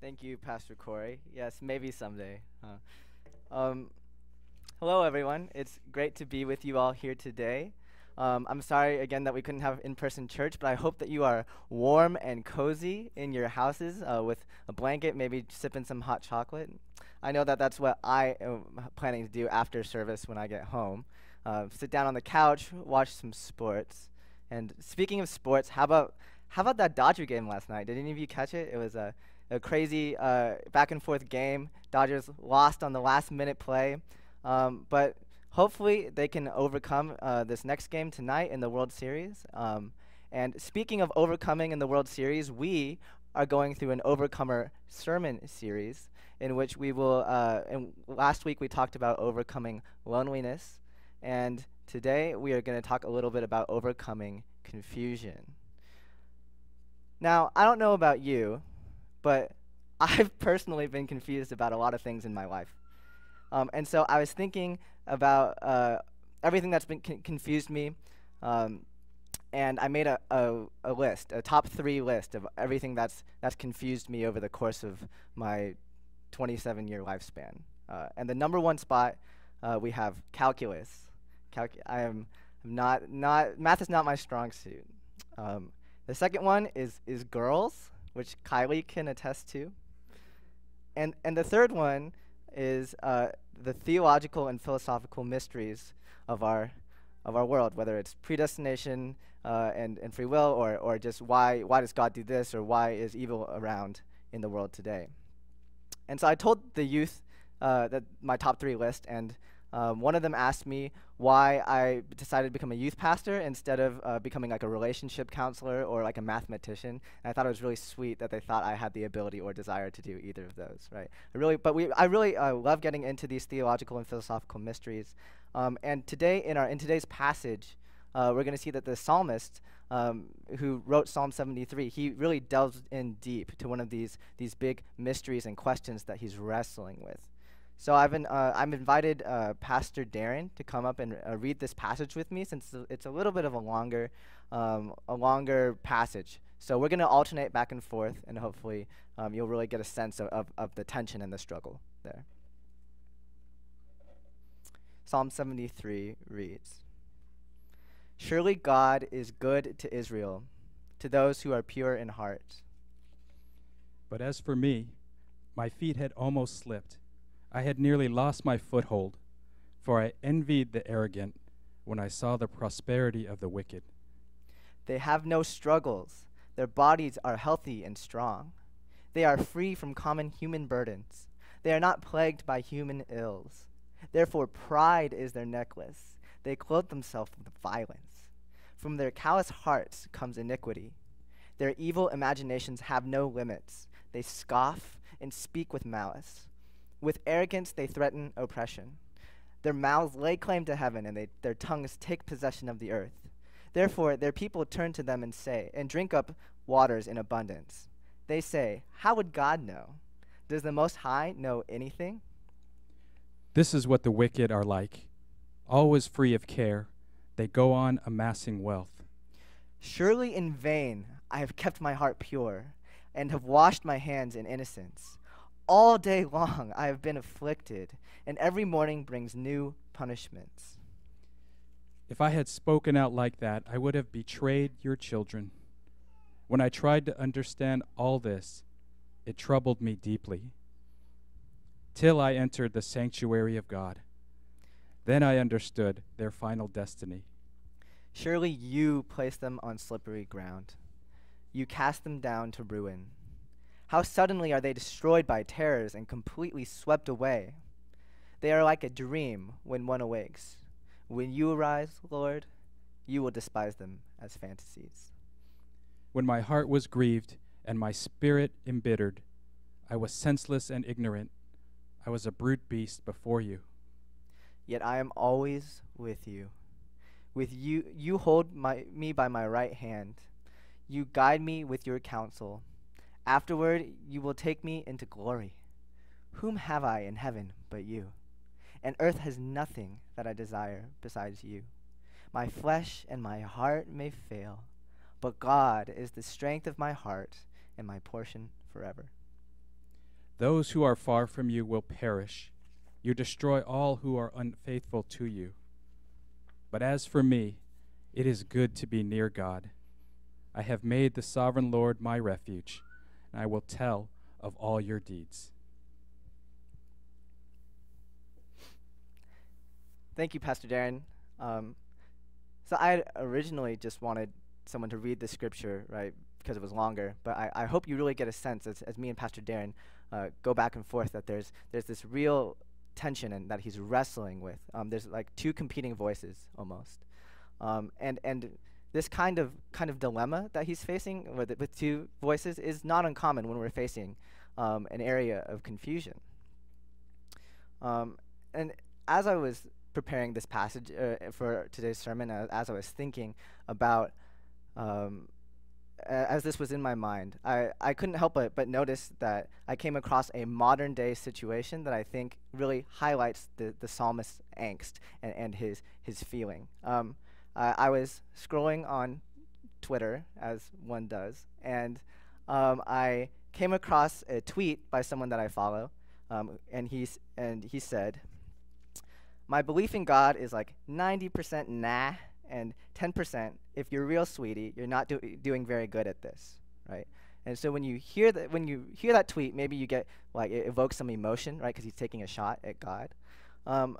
Thank you, Pastor Corey. Yes, maybe someday. Huh? Um, hello, everyone. It's great to be with you all here today. Um, I'm sorry again that we couldn't have in-person church, but I hope that you are warm and cozy in your houses uh, with a blanket, maybe sipping some hot chocolate. I know that that's what I am planning to do after service when I get home. Uh, sit down on the couch, watch some sports. And speaking of sports, how about how about that Dodger game last night? Did any of you catch it? It was a, a crazy uh, back and forth game. Dodgers lost on the last minute play, um, but hopefully they can overcome uh, this next game tonight in the World Series. Um, and speaking of overcoming in the World Series, we are going through an overcomer sermon series in which we will. Uh, and last week we talked about overcoming loneliness, and today we are going to talk a little bit about overcoming confusion. Now, I don't know about you, but I've personally been confused about a lot of things in my life. Um, and so I was thinking about uh, everything that's been con confused me, um, and I made a, a, a, list, a top three list of everything that's, that's confused me over the course of my 27 year lifespan. Uh, and the number one spot, uh, we have calculus. Calcu I am not, not, math is not my strong suit. Um, the second one is, is girls, which Kylie can attest to. And, and the third one is uh, the theological and philosophical mysteries of our, of our world, whether it's predestination uh, and, and free will, or, or just why, why does God do this, or why is evil around in the world today. And so I told the youth uh, that my top three list, and um, one of them asked me why I decided to become a youth pastor instead of uh, becoming like a relationship counselor or like a mathematician. And I thought it was really sweet that they thought I had the ability or desire to do either of those, right? I really, but we, I really uh, love getting into these theological and philosophical mysteries. Um, and today, in our in today's passage, uh, we're going to see that the psalmist um, who wrote Psalm 73, he really delves in deep to one of these these big mysteries and questions that he's wrestling with. So I've been, uh, I've invited uh, Pastor Darren to come up and uh, read this passage with me since it's a little bit of a longer, um, a longer passage. So we're going to alternate back and forth, and hopefully um, you'll really get a sense of, of, of the tension and the struggle there. Psalm 73 reads, Surely God is good to Israel, to those who are pure in heart. But as for me, my feet had almost slipped I had nearly lost my foothold, for I envied the arrogant when I saw the prosperity of the wicked. They have no struggles. Their bodies are healthy and strong. They are free from common human burdens. They are not plagued by human ills. Therefore, pride is their necklace. They clothe themselves with violence. From their callous hearts comes iniquity. Their evil imaginations have no limits. They scoff and speak with malice. With arrogance, they threaten oppression. Their mouths lay claim to heaven, and they, their tongues take possession of the earth. Therefore, their people turn to them and say, and drink up waters in abundance. They say, How would God know? Does the Most High know anything? This is what the wicked are like. Always free of care, they go on amassing wealth. Surely in vain I have kept my heart pure, and have washed my hands in innocence. All day long I have been afflicted, and every morning brings new punishments. If I had spoken out like that, I would have betrayed your children. When I tried to understand all this, it troubled me deeply. Till I entered the sanctuary of God. Then I understood their final destiny. Surely you place them on slippery ground. You cast them down to ruin. How suddenly are they destroyed by terrors and completely swept away? They are like a dream when one awakes. When you arise, Lord, you will despise them as fantasies. When my heart was grieved and my spirit embittered, I was senseless and ignorant. I was a brute beast before you. Yet I am always with you. With you, you hold my, me by my right hand. You guide me with your counsel. Afterward, you will take me into glory. Whom have I in heaven but you? And earth has nothing that I desire besides you. My flesh and my heart may fail, but God is the strength of my heart and my portion forever. Those who are far from you will perish. You destroy all who are unfaithful to you. But as for me, it is good to be near God. I have made the sovereign Lord my refuge, and I will tell of all your deeds. Thank you, Pastor Darren. Um, so I originally just wanted someone to read the scripture, right, because it was longer. But I, I hope you really get a sense, as, as me and Pastor Darren uh, go back and forth, that there's there's this real tension and that he's wrestling with. Um, there's like two competing voices almost, um, and and this kind of kind of dilemma that he's facing with with two voices is not uncommon when we're facing um, an area of confusion. Um, and as I was preparing this passage uh, for today's sermon, uh, as I was thinking about um, as this was in my mind, I, I couldn't help but, but notice that I came across a modern day situation that I think really highlights the, the psalmist's angst and, and his, his feeling. Um, uh, I was scrolling on Twitter, as one does, and um, I came across a tweet by someone that I follow, um, and, he's, and he said, My belief in God is like 90% nah and 10% if you're real sweetie you're not do doing very good at this right? And so when you hear that when you hear that tweet maybe you get like it evokes some emotion right because he's taking a shot at god. Um,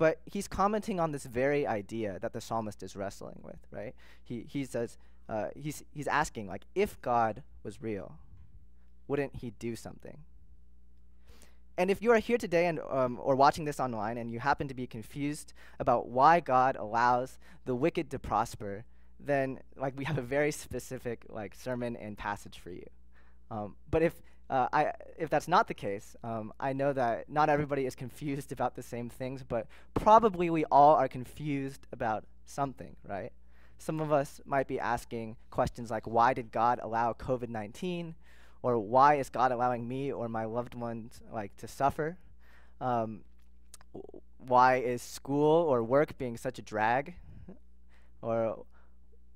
but he's commenting on this very idea that the psalmist is wrestling with right he, he says uh, he's, he's asking like if god was real wouldn't he do something and if you are here today and, um, or watching this online and you happen to be confused about why God allows the wicked to prosper, then like we have a very specific like sermon and passage for you. Um, but if uh, I, if that's not the case, um, I know that not everybody is confused about the same things, but probably we all are confused about something, right? Some of us might be asking questions like, why did God allow COVID 19? or why is God allowing me or my loved ones like to suffer? Um, why is school or work being such a drag? Or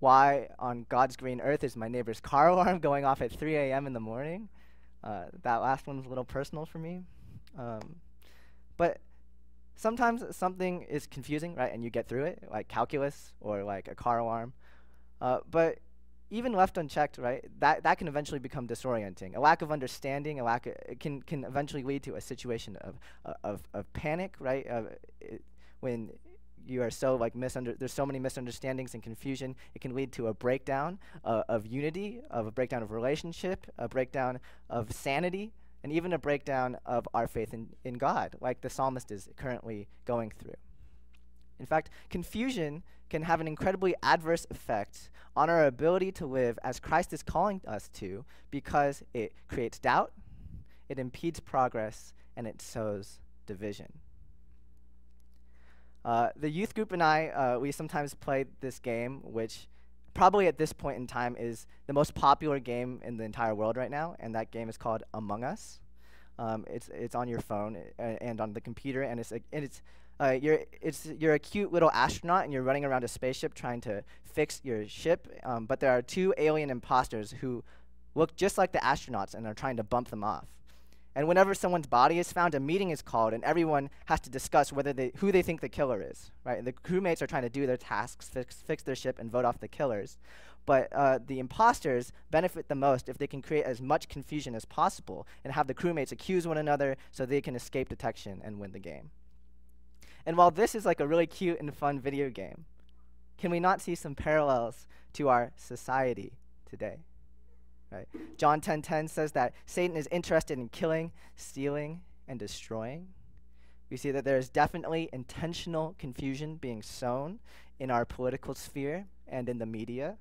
why on God's green earth is my neighbor's car alarm going off at 3 a.m. in the morning? Uh, that last one was a little personal for me. Um, but sometimes something is confusing, right? And you get through it, like calculus or like a car alarm. Uh, but even left unchecked, right, that, that can eventually become disorienting. A lack of understanding, a lack of, can, can eventually lead to a situation of, uh, of, of panic, right, uh, when you are so like misunder there's so many misunderstandings and confusion it can lead to a breakdown uh, of unity of a breakdown of relationship a breakdown of sanity and even a breakdown of our faith in, in god like the psalmist is currently going through in fact confusion can have an incredibly adverse effect on our ability to live as Christ is calling us to because it creates doubt, it impedes progress, and it sows division. Uh, the youth group and I, uh, we sometimes play this game, which probably at this point in time is the most popular game in the entire world right now, and that game is called Among Us. Um, it's it's on your phone and on the computer, and it's and it's uh, you're it's you're a cute little astronaut and you're running around a spaceship trying to fix your ship. Um, but there are two alien imposters who look just like the astronauts and are trying to bump them off. And whenever someone's body is found, a meeting is called, and everyone has to discuss whether they who they think the killer is. Right? And the crewmates are trying to do their tasks, fix, fix their ship, and vote off the killers. But uh, the imposters benefit the most if they can create as much confusion as possible and have the crewmates accuse one another so they can escape detection and win the game. And while this is like a really cute and fun video game, can we not see some parallels to our society today? Right? John 10:10 10, 10 says that Satan is interested in killing, stealing, and destroying. We see that there is definitely intentional confusion being sown in our political sphere and in the media.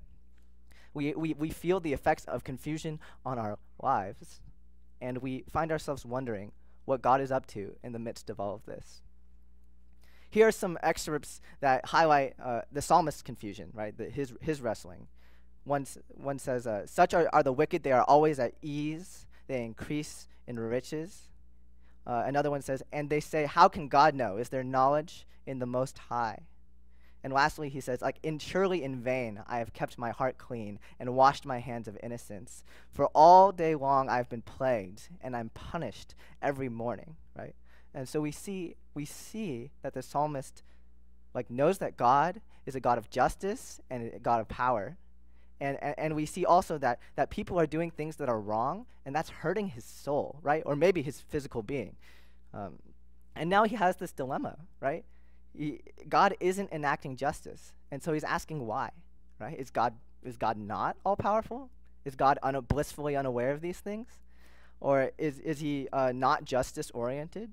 We, we, we feel the effects of confusion on our lives, and we find ourselves wondering what God is up to in the midst of all of this. Here are some excerpts that highlight uh, the psalmist's confusion, right? The, his, his wrestling. One, one says, uh, Such are, are the wicked, they are always at ease, they increase in riches. Uh, another one says, And they say, How can God know? Is there knowledge in the Most High? And lastly, he says, like, in surely in vain I have kept my heart clean and washed my hands of innocence. For all day long I've been plagued, and I'm punished every morning, right? And so we see we see that the psalmist like knows that God is a God of justice and a God of power. And, and, and we see also that, that people are doing things that are wrong, and that's hurting his soul, right? Or maybe his physical being. Um, and now he has this dilemma, right? He, God isn't enacting justice, and so he's asking why, right? Is God is God not all powerful? Is God blissfully unaware of these things, or is is he uh, not justice oriented?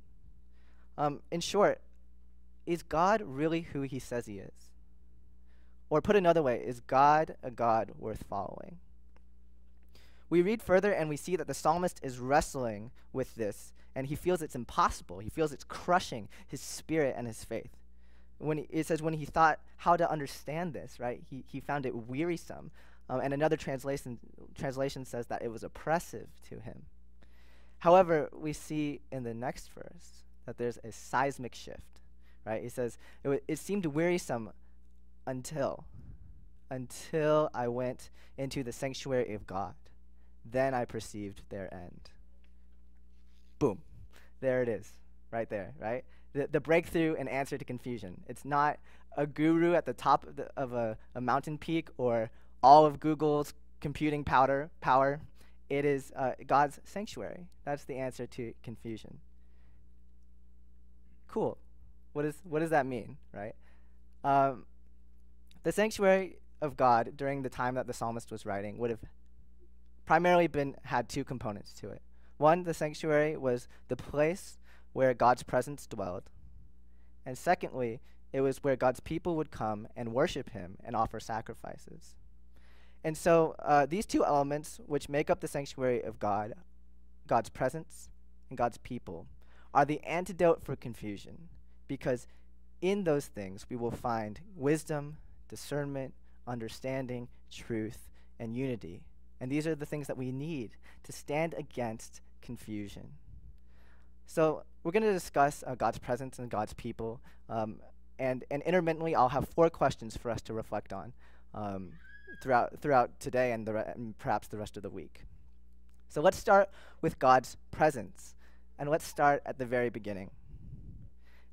Um, in short, is God really who he says he is? Or put another way, is God a God worth following? We read further and we see that the psalmist is wrestling with this, and he feels it's impossible. He feels it's crushing his spirit and his faith. When he, it says when he thought how to understand this, right? He, he found it wearisome. Um, and another translation, translation says that it was oppressive to him. However, we see in the next verse that there's a seismic shift, right? He says, it, it seemed wearisome until, until I went into the sanctuary of God. Then I perceived their end. Boom. There it is, right there, right? The, the breakthrough and answer to confusion. It's not a guru at the top of, the, of a, a mountain peak or all of Google's computing powder, power. It is uh, God's sanctuary. That's the answer to confusion. Cool. What, is, what does that mean, right? Um, the sanctuary of God during the time that the psalmist was writing would have primarily been had two components to it. One, the sanctuary was the place where God's presence dwelled. And secondly, it was where God's people would come and worship him and offer sacrifices. And so uh, these two elements, which make up the sanctuary of God, God's presence and God's people, are the antidote for confusion. Because in those things we will find wisdom, discernment, understanding, truth, and unity. And these are the things that we need to stand against confusion. So we're going to discuss uh, God's presence and God's people. Um, and, and intermittently, I'll have four questions for us to reflect on um, throughout, throughout today and, the and perhaps the rest of the week. So let's start with God's presence. And let's start at the very beginning.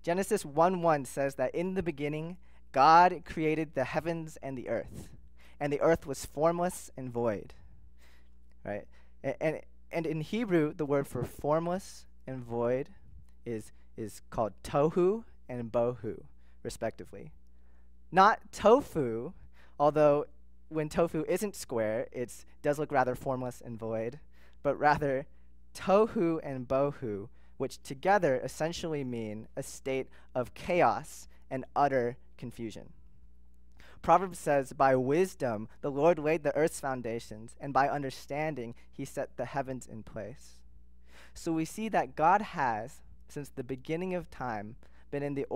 Genesis 1 1 says that in the beginning, God created the heavens and the earth, and the earth was formless and void. Right? And, and, and in Hebrew, the word for formless and void is, is called tohu and bohu, respectively. Not tofu, although when tofu isn't square, it does look rather formless and void, but rather tohu and bohu, which together essentially mean a state of chaos and utter confusion. Proverbs says, By wisdom the Lord laid the earth's foundations, and by understanding he set the heavens in place. So we see that God has, since the beginning of time, been in the,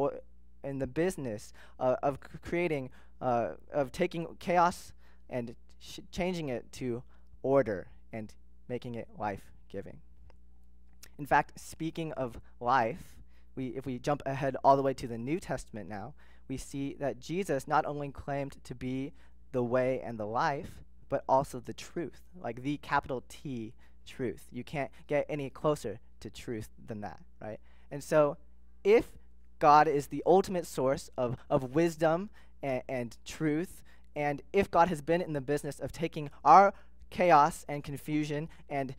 in the business uh, of creating, uh, of taking chaos and changing it to order and making it life giving. In fact, speaking of life, we, if we jump ahead all the way to the New Testament now, we see that Jesus not only claimed to be the way and the life, but also the truth, like the capital T truth. You can't get any closer to truth than that, right? And so, if God is the ultimate source of, of wisdom and, and truth, and if God has been in the business of taking our chaos and confusion and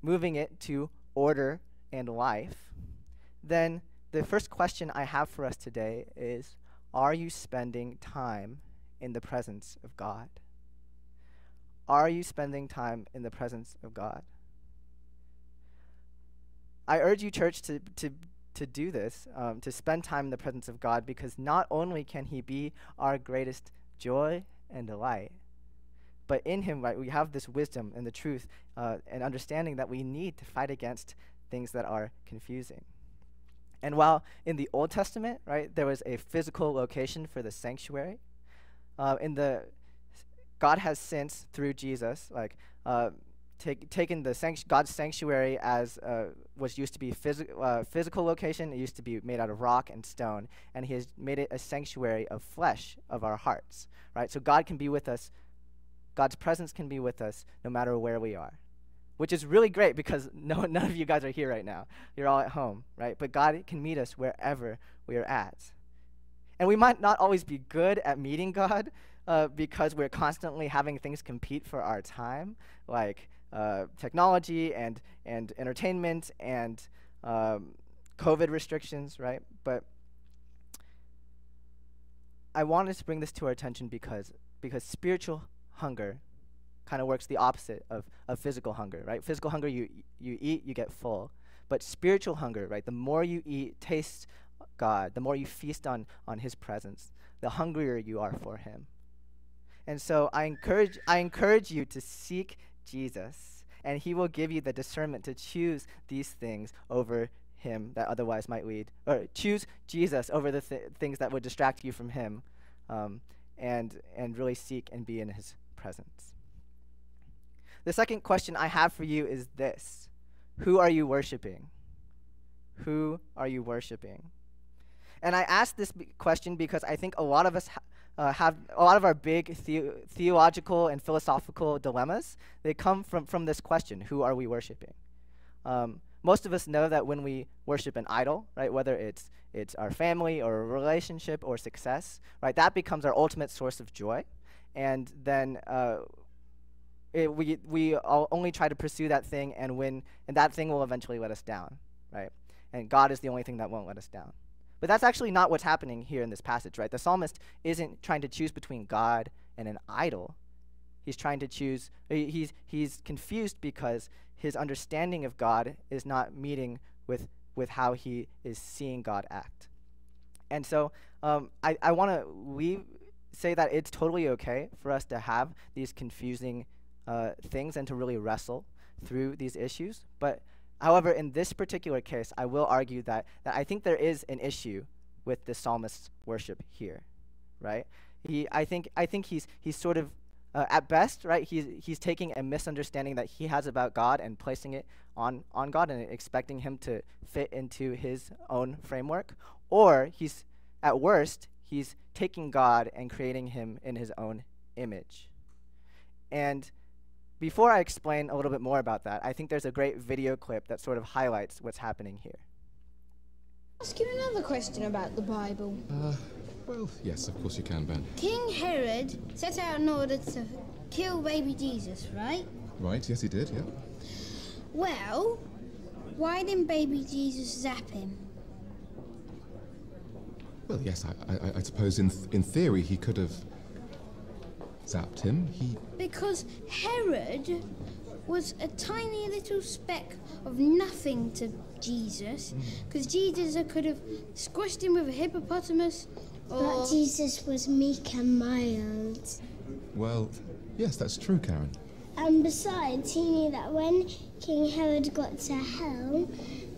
moving it to order and life, then the first question I have for us today is Are you spending time in the presence of God? Are you spending time in the presence of God? I urge you, church, to, to, to do this, um, to spend time in the presence of God, because not only can He be our greatest joy and delight, but in Him, right, we have this wisdom and the truth uh, and understanding that we need to fight against things that are confusing. And while in the Old Testament, right, there was a physical location for the sanctuary, uh, in the God has since through Jesus, like uh, take, taken the sanct- God's sanctuary as uh, was used to be phys- uh, physical location. It used to be made out of rock and stone, and He has made it a sanctuary of flesh of our hearts. Right. So God can be with us. God's presence can be with us no matter where we are, which is really great because no, none of you guys are here right now. You're all at home, right? But God can meet us wherever we are at. And we might not always be good at meeting God uh, because we're constantly having things compete for our time, like uh, technology and, and entertainment and um, COVID restrictions, right? But I wanted to bring this to our attention because, because spiritual hunger kind of works the opposite of, of physical hunger, right? Physical hunger, you, you eat, you get full. But spiritual hunger, right? The more you eat, taste God, the more you feast on, on His presence, the hungrier you are for Him. And so I encourage, I encourage you to seek Jesus, and He will give you the discernment to choose these things over Him that otherwise might lead, or choose Jesus over the th- things that would distract you from Him, um, and, and really seek and be in His presence. The second question I have for you is this Who are you worshiping? Who are you worshiping? And I ask this b- question because I think a lot of us ha- uh, have a lot of our big the- theological and philosophical dilemmas. They come from, from this question Who are we worshiping? Um, most of us know that when we worship an idol, right, whether it's, it's our family or a relationship or success, right, that becomes our ultimate source of joy. And then uh, it, we, we only try to pursue that thing, and, win, and that thing will eventually let us down, right? And God is the only thing that won't let us down. But that's actually not what's happening here in this passage, right? The psalmist isn't trying to choose between God and an idol. He's trying to choose, he's, he's confused because his understanding of God is not meeting with, with how he is seeing God act. And so um, I, I want to leave, say that it's totally okay for us to have these confusing uh, things and to really wrestle through these issues. But However, in this particular case, I will argue that, that I think there is an issue with the psalmist's worship here, right? He, I think, I think he's, he's sort of, uh, at best, right, he's, he's taking a misunderstanding that he has about God and placing it on, on God and expecting him to fit into his own framework. Or he's, at worst, he's taking God and creating him in his own image. And before I explain a little bit more about that, I think there's a great video clip that sort of highlights what's happening here. Ask you another question about the Bible. Uh, well, yes, of course you can, Ben. King Herod set out in order to kill baby Jesus, right? Right, yes, he did, yeah. Well, why didn't baby Jesus zap him? Well, yes, I, I, I suppose in, th- in theory he could have zapped him. He. Because Herod was a tiny little speck of nothing to Jesus. Hmm. Because Jesus could have squished him with a hippopotamus or. But Jesus was meek and mild. Well, yes, that's true, Karen. And besides, he knew that when King Herod got to hell,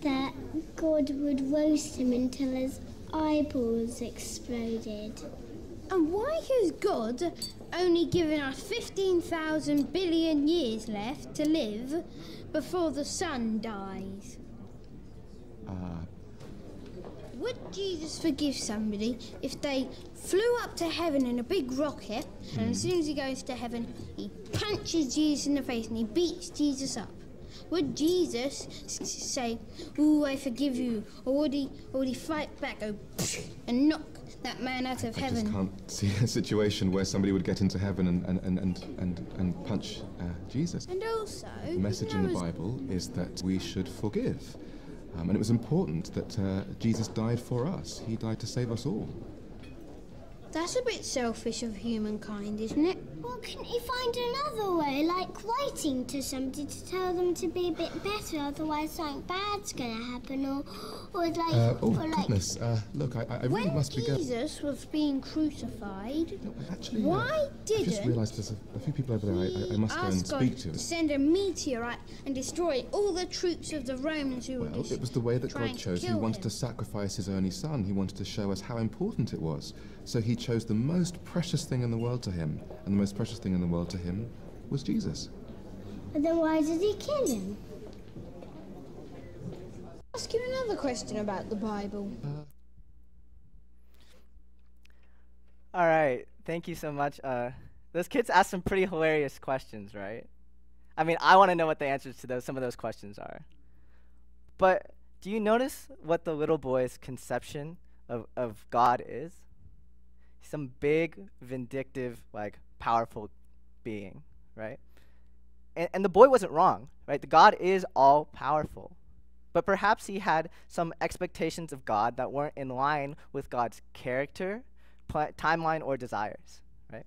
that God would roast him until his eyeballs exploded. And why has God only given us 15,000 billion years left to live before the sun dies? Uh, Would Jesus forgive somebody if they flew up to heaven in a big rocket and as soon as he goes to heaven, he punches Jesus in the face and he beats Jesus up? Would Jesus say, Ooh, I forgive you? Or would he, or would he fight back, go and knock that man out of I heaven? just can't see a situation where somebody would get into heaven and, and, and, and, and, and punch uh, Jesus. And also, The message in the Bible is that we should forgive. Um, and it was important that uh, Jesus died for us. He died to save us all. That's a bit selfish of humankind, isn't it? Well, couldn't you find another way, like writing to somebody to tell them to be a bit better, otherwise something bad's gonna happen, or, or like, Uh, oh, or like. goodness. Uh, look, I, I really When must be going. Jesus was being crucified, No, actually, uh, Why just didn't realised there's a, a few people over there I, I, I must go and asked God speak to. to send a meteorite and destroy all the troops of the Romans who were Well, just it was the way that God chose. He wanted him. to sacrifice his only son. He wanted to show us how important it was. So he chose the most precious thing in the world to him. And the most precious thing in the world to him was Jesus. But then why did he kill him? Ask you another question about the Bible. All right. Thank you so much. Uh, those kids asked some pretty hilarious questions, right? I mean, I want to know what the answers to those some of those questions are. But do you notice what the little boy's conception of, of God is? Some big, vindictive, like powerful being, right? And, and the boy wasn't wrong, right? The God is all powerful. But perhaps he had some expectations of God that weren't in line with God's character, timeline, or desires, right?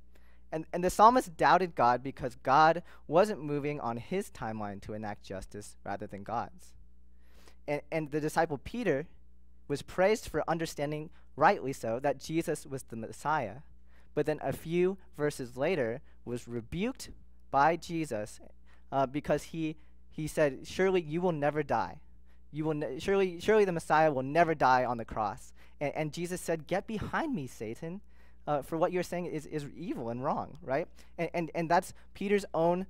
And, and the psalmist doubted God because God wasn't moving on his timeline to enact justice rather than God's. And, and the disciple Peter was praised for understanding, rightly so, that Jesus was the Messiah. But then a few verses later was rebuked by Jesus uh, because he, he said, Surely you will never die. You will ne- surely, surely the Messiah will never die on the cross. And, and Jesus said, Get behind me, Satan, uh, for what you're saying is, is evil and wrong, right? And, and, and that's Peter's own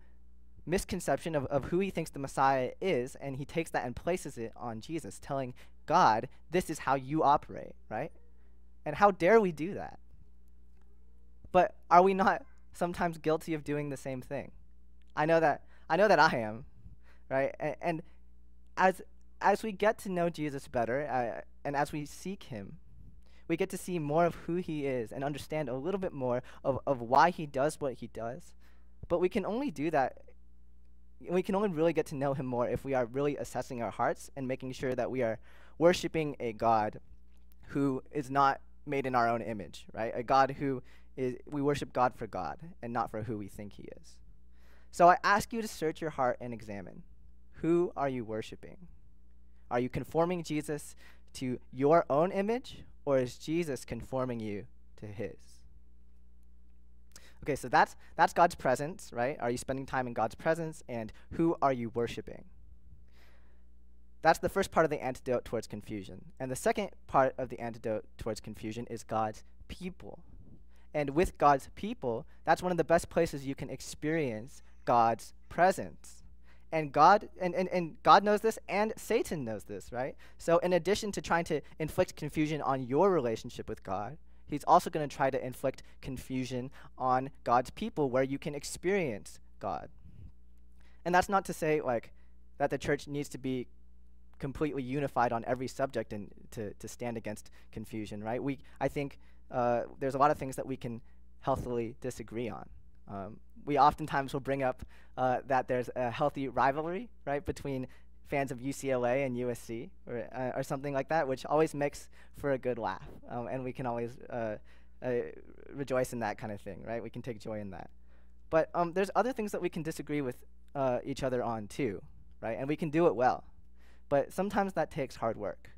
misconception of, of who he thinks the Messiah is, and he takes that and places it on Jesus, telling God, This is how you operate, right? And how dare we do that? But are we not sometimes guilty of doing the same thing? I know that I know that I am, right? And, and as as we get to know Jesus better, uh, and as we seek Him, we get to see more of who He is and understand a little bit more of, of why He does what He does. But we can only do that. We can only really get to know Him more if we are really assessing our hearts and making sure that we are worshiping a God who is not made in our own image, right? A God who is, we worship God for God and not for who we think He is. So I ask you to search your heart and examine who are you worshiping? Are you conforming Jesus to your own image, or is Jesus conforming you to His? Okay, so that's that's God's presence, right? Are you spending time in God's presence, and who are you worshiping? That's the first part of the antidote towards confusion. And the second part of the antidote towards confusion is God's people. And with God's people, that's one of the best places you can experience God's presence. And God and, and, and God knows this and Satan knows this, right? So in addition to trying to inflict confusion on your relationship with God, he's also going to try to inflict confusion on God's people where you can experience God. And that's not to say like that the church needs to be completely unified on every subject and to, to stand against confusion, right? We, I think uh, there's a lot of things that we can healthily disagree on. Um, we oftentimes will bring up uh, that there's a healthy rivalry, right, between fans of UCLA and USC or, uh, or something like that, which always makes for a good laugh. Um, and we can always uh, uh, rejoice in that kind of thing, right? We can take joy in that. But um, there's other things that we can disagree with each other on too, right? And we can do it well but sometimes that takes hard work.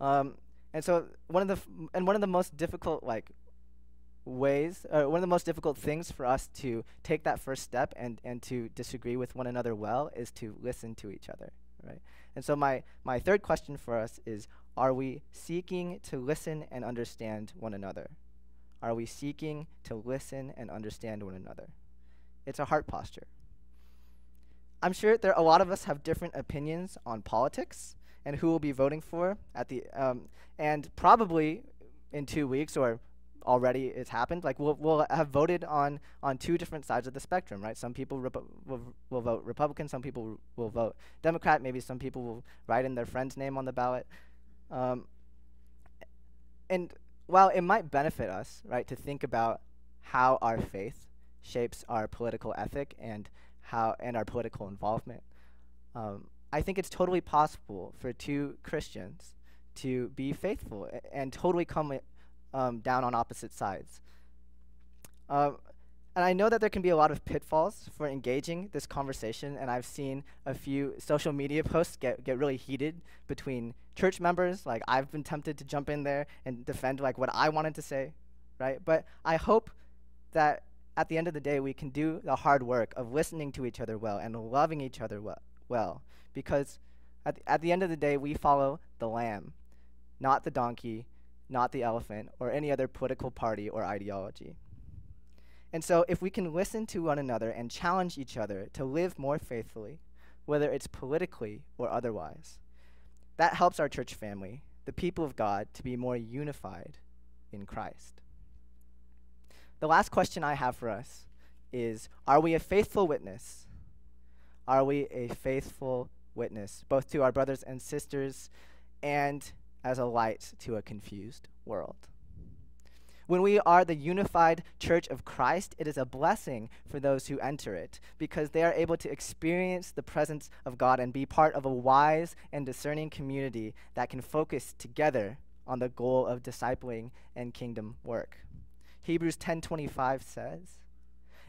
Um, and so one of the f- and one of the most difficult like ways, uh, one of the most difficult things for us to take that first step and and to disagree with one another well is to listen to each other, right? And so my my third question for us is: Are we seeking to listen and understand one another? Are we seeking to listen and understand one another? It's a heart posture. I'm sure there a lot of us have different opinions on politics and who we'll be voting for at the um, and probably in two weeks or already it's happened. Like we'll we'll have voted on on two different sides of the spectrum, right? Some people will, will vote Republican, some people will vote Democrat. Maybe some people will write in their friend's name on the ballot. Um, and while it might benefit us, right, to think about how our faith shapes our political ethic and how and our political involvement. Um, I think it's totally possible for two Christians to be faithful and totally come um, down on opposite sides. Um, and I know that there can be a lot of pitfalls for engaging this conversation, and I've seen a few social media posts get, get really heated between church members. Like, I've been tempted to jump in there and defend, like, what I wanted to say, right? But I hope that at the end of the day, we can do the hard work of listening to each other well and loving each other well, well because at the, at the end of the day, we follow the lamb, not the donkey, not the elephant, or any other political party or ideology. And so, if we can listen to one another and challenge each other to live more faithfully, whether it's politically or otherwise, that helps our church family, the people of God, to be more unified in Christ. The last question I have for us is Are we a faithful witness? Are we a faithful witness, both to our brothers and sisters and as a light to a confused world? When we are the unified church of Christ, it is a blessing for those who enter it because they are able to experience the presence of God and be part of a wise and discerning community that can focus together on the goal of discipling and kingdom work. Hebrews 10:25 says,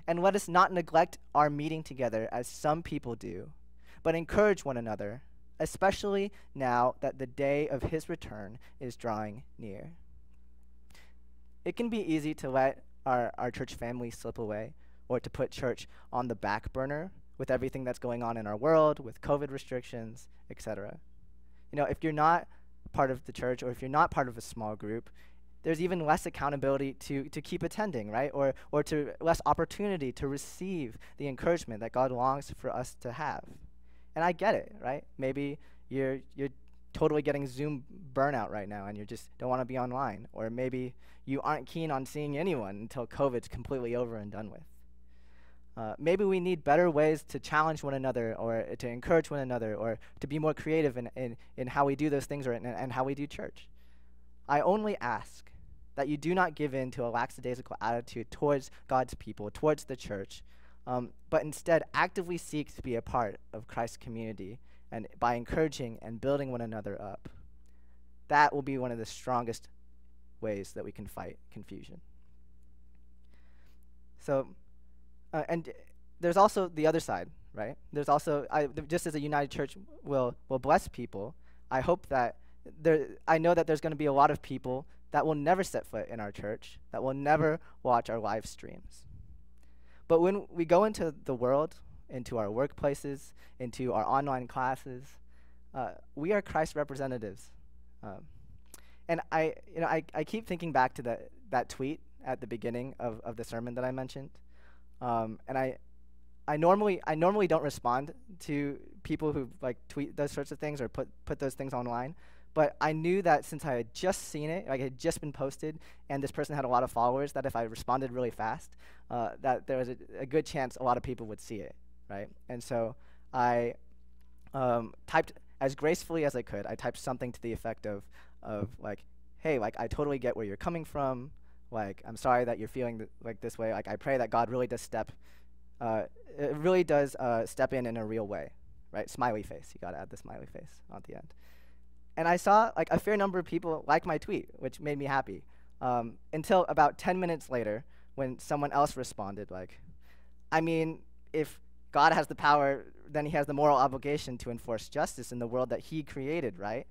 "And let us not neglect our meeting together as some people do, but encourage one another, especially now that the day of his return is drawing near." it can be easy to let our, our church family slip away or to put church on the back burner with everything that's going on in our world, with COVID restrictions, etc. You know, if you're not part of the church or if you're not part of a small group, there's even less accountability to, to keep attending, right? Or, or to less opportunity to receive the encouragement that God longs for us to have. And I get it, right? Maybe you're, you're totally getting Zoom burnout right now and you just don't want to be online. Or maybe you aren't keen on seeing anyone until COVID's completely over and done with. Uh, maybe we need better ways to challenge one another or to encourage one another or to be more creative in, in, in how we do those things or in, and how we do church. I only ask that you do not give in to a lackadaisical attitude towards God's people, towards the church, um, but instead actively seek to be a part of Christ's community and by encouraging and building one another up. That will be one of the strongest ways that we can fight confusion. So, uh, and there's also the other side, right? There's also, I, just as a united church will, will bless people, I hope that there, I know that there's going to be a lot of people that will never set foot in our church, that will never watch our live streams. But when we go into the world, into our workplaces, into our online classes. Uh, we are Christ representatives. Um, and I, you know, I, I keep thinking back to that, that tweet at the beginning of, of the sermon that I mentioned. Um, and I, I normally, I normally don't respond to people who like tweet those sorts of things or put, put those things online. But I knew that since I had just seen it, like it had just been posted, and this person had a lot of followers, that if I responded really fast, uh, that there was a, a good chance a lot of people would see it right? And so I um, typed as gracefully as I could. I typed something to the effect of, of like, hey, like I totally get where you're coming from. Like I'm sorry that you're feeling th like this way. Like I pray that God really does step, uh, it really does uh, step in in a real way, right? Smiley face. You gotta add the smiley face at the end. And I saw like a fair number of people like my tweet, which made me happy. Um, until about 10 minutes later, when someone else responded like, I mean, if God has the power, then he has the moral obligation to enforce justice in the world that he created, right?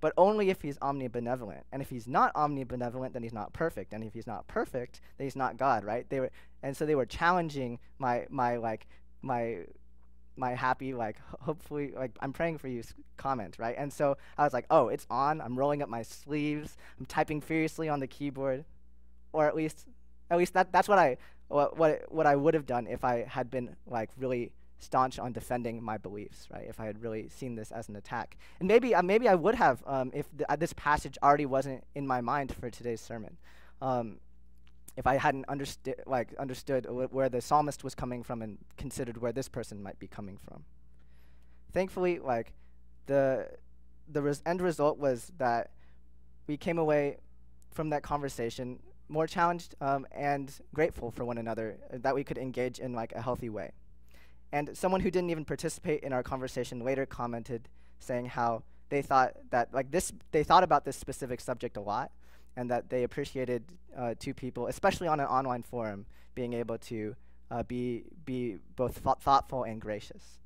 But only if he's omnibenevolent. And if he's not omnibenevolent, then he's not perfect. And if he's not perfect, then he's not God, right? They were, and so they were challenging my, my like, my, my happy, like, hopefully, like, I'm praying for you comment, right? And so I was like, oh, it's on. I'm rolling up my sleeves. I'm typing furiously on the keyboard. Or at least, at least that, that's what I, what, what, what I would have done if I had been like really staunch on defending my beliefs, right? If I had really seen this as an attack, and maybe uh, maybe I would have um, if th uh, this passage already wasn't in my mind for today's sermon. Um, if I hadn't understood like understood where the psalmist was coming from and considered where this person might be coming from. Thankfully, like the the res end result was that we came away from that conversation more challenged um, and grateful for one another uh, that we could engage in like a healthy way. And someone who didn't even participate in our conversation later commented saying how they thought that like this they thought about this specific subject a lot and that they appreciated uh, two people, especially on an online forum, being able to uh, be be both th thoughtful and gracious.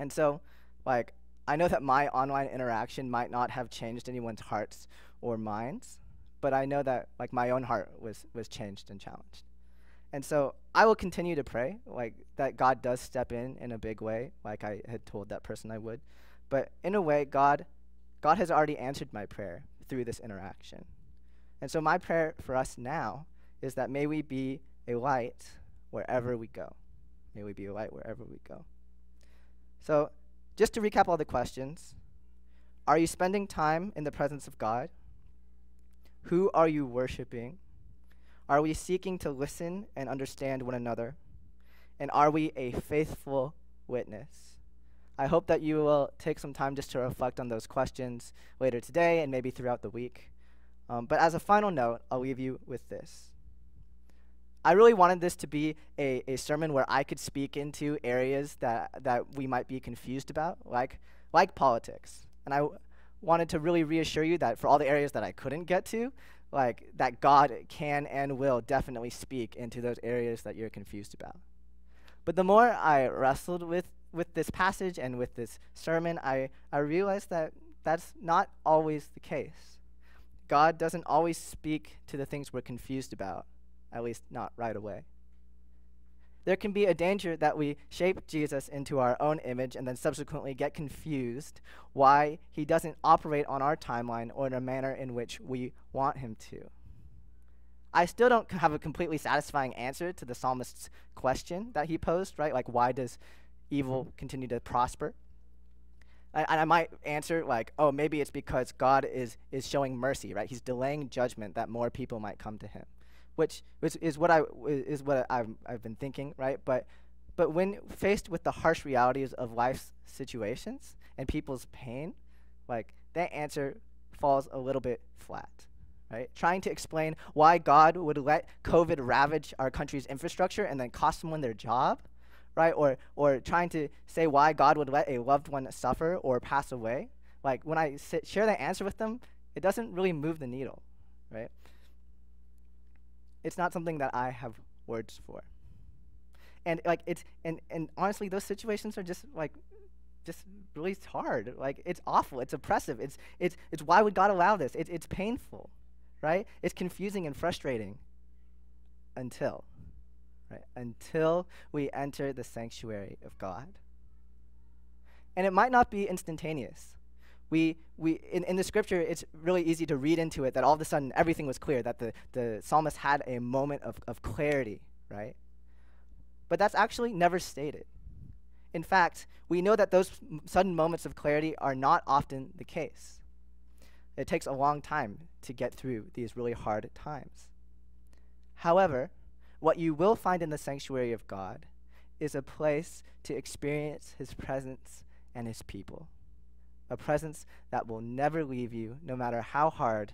And so, like, I know that my online interaction might not have changed anyone's hearts or minds, but I know that like my own heart was was changed and challenged. And so I will continue to pray like that God does step in in a big way, like I had told that person I would. But in a way, God God has already answered my prayer through this interaction. And so my prayer for us now is that may we be a light wherever we go. May we be a light wherever we go. So, just to recap all the questions Are you spending time in the presence of God? Who are you worshiping? Are we seeking to listen and understand one another? And are we a faithful witness? I hope that you will take some time just to reflect on those questions later today and maybe throughout the week. Um, but as a final note, I'll leave you with this. I really wanted this to be a, a sermon where I could speak into areas that, that we might be confused about, like, like politics. And I wanted to really reassure you that for all the areas that I couldn't get to, like that God can and will definitely speak into those areas that you're confused about. But the more I wrestled with with this passage and with this sermon, I, I realized that that's not always the case. God doesn't always speak to the things we're confused about, at least not right away. There can be a danger that we shape Jesus into our own image and then subsequently get confused why he doesn't operate on our timeline or in a manner in which we want him to. I still don't have a completely satisfying answer to the psalmist's question that he posed, right? Like, why does evil mm-hmm. continue to prosper? And I might answer like, oh, maybe it's because God is, is showing mercy, right? He's delaying judgment that more people might come to him, which is, is what, I, is what I've, I've been thinking, right? But, but when faced with the harsh realities of life's situations and people's pain, like that answer falls a little bit flat, right? Trying to explain why God would let COVID ravage our country's infrastructure and then cost someone their job right? Or, or trying to say why God would let a loved one suffer or pass away. Like when I sit, share that answer with them, it doesn't really move the needle, right? It's not something that I have words for. And like it's and and honestly, those situations are just like just really hard. Like it's awful. It's oppressive. It's it's it's why would God allow this? It's it's painful, right? It's confusing and frustrating. Until right? Until we enter the sanctuary of God. And it might not be instantaneous. We, we in, in the scripture, it's really easy to read into it that all of a sudden everything was clear, that the, the psalmist had a moment of, of clarity, right? But that's actually never stated. In fact, we know that those sudden moments of clarity are not often the case. It takes a long time to get through these really hard times. However, what you will find in the sanctuary of God is a place to experience His presence and His people. A presence that will never leave you, no matter how hard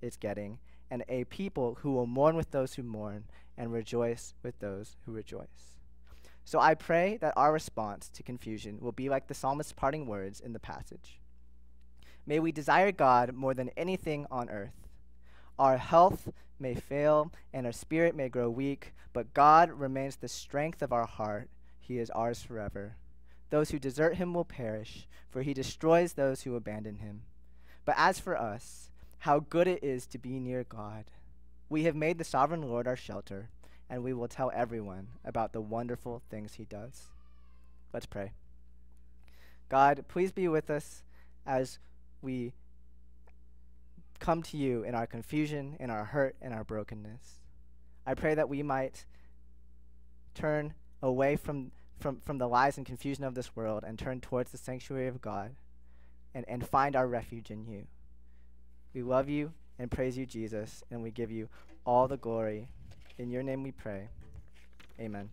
it's getting, and a people who will mourn with those who mourn and rejoice with those who rejoice. So I pray that our response to confusion will be like the psalmist's parting words in the passage. May we desire God more than anything on earth our health may fail and our spirit may grow weak, but God remains the strength of our heart. He is ours forever. Those who desert him will perish, for he destroys those who abandon him. But as for us, how good it is to be near God. We have made the sovereign Lord our shelter, and we will tell everyone about the wonderful things he does. Let's pray. God, please be with us as we come to you in our confusion, in our hurt, in our brokenness. I pray that we might turn away from, from, from the lies and confusion of this world and turn towards the sanctuary of God and, and find our refuge in you. We love you and praise you, Jesus, and we give you all the glory. In your name we pray. Amen.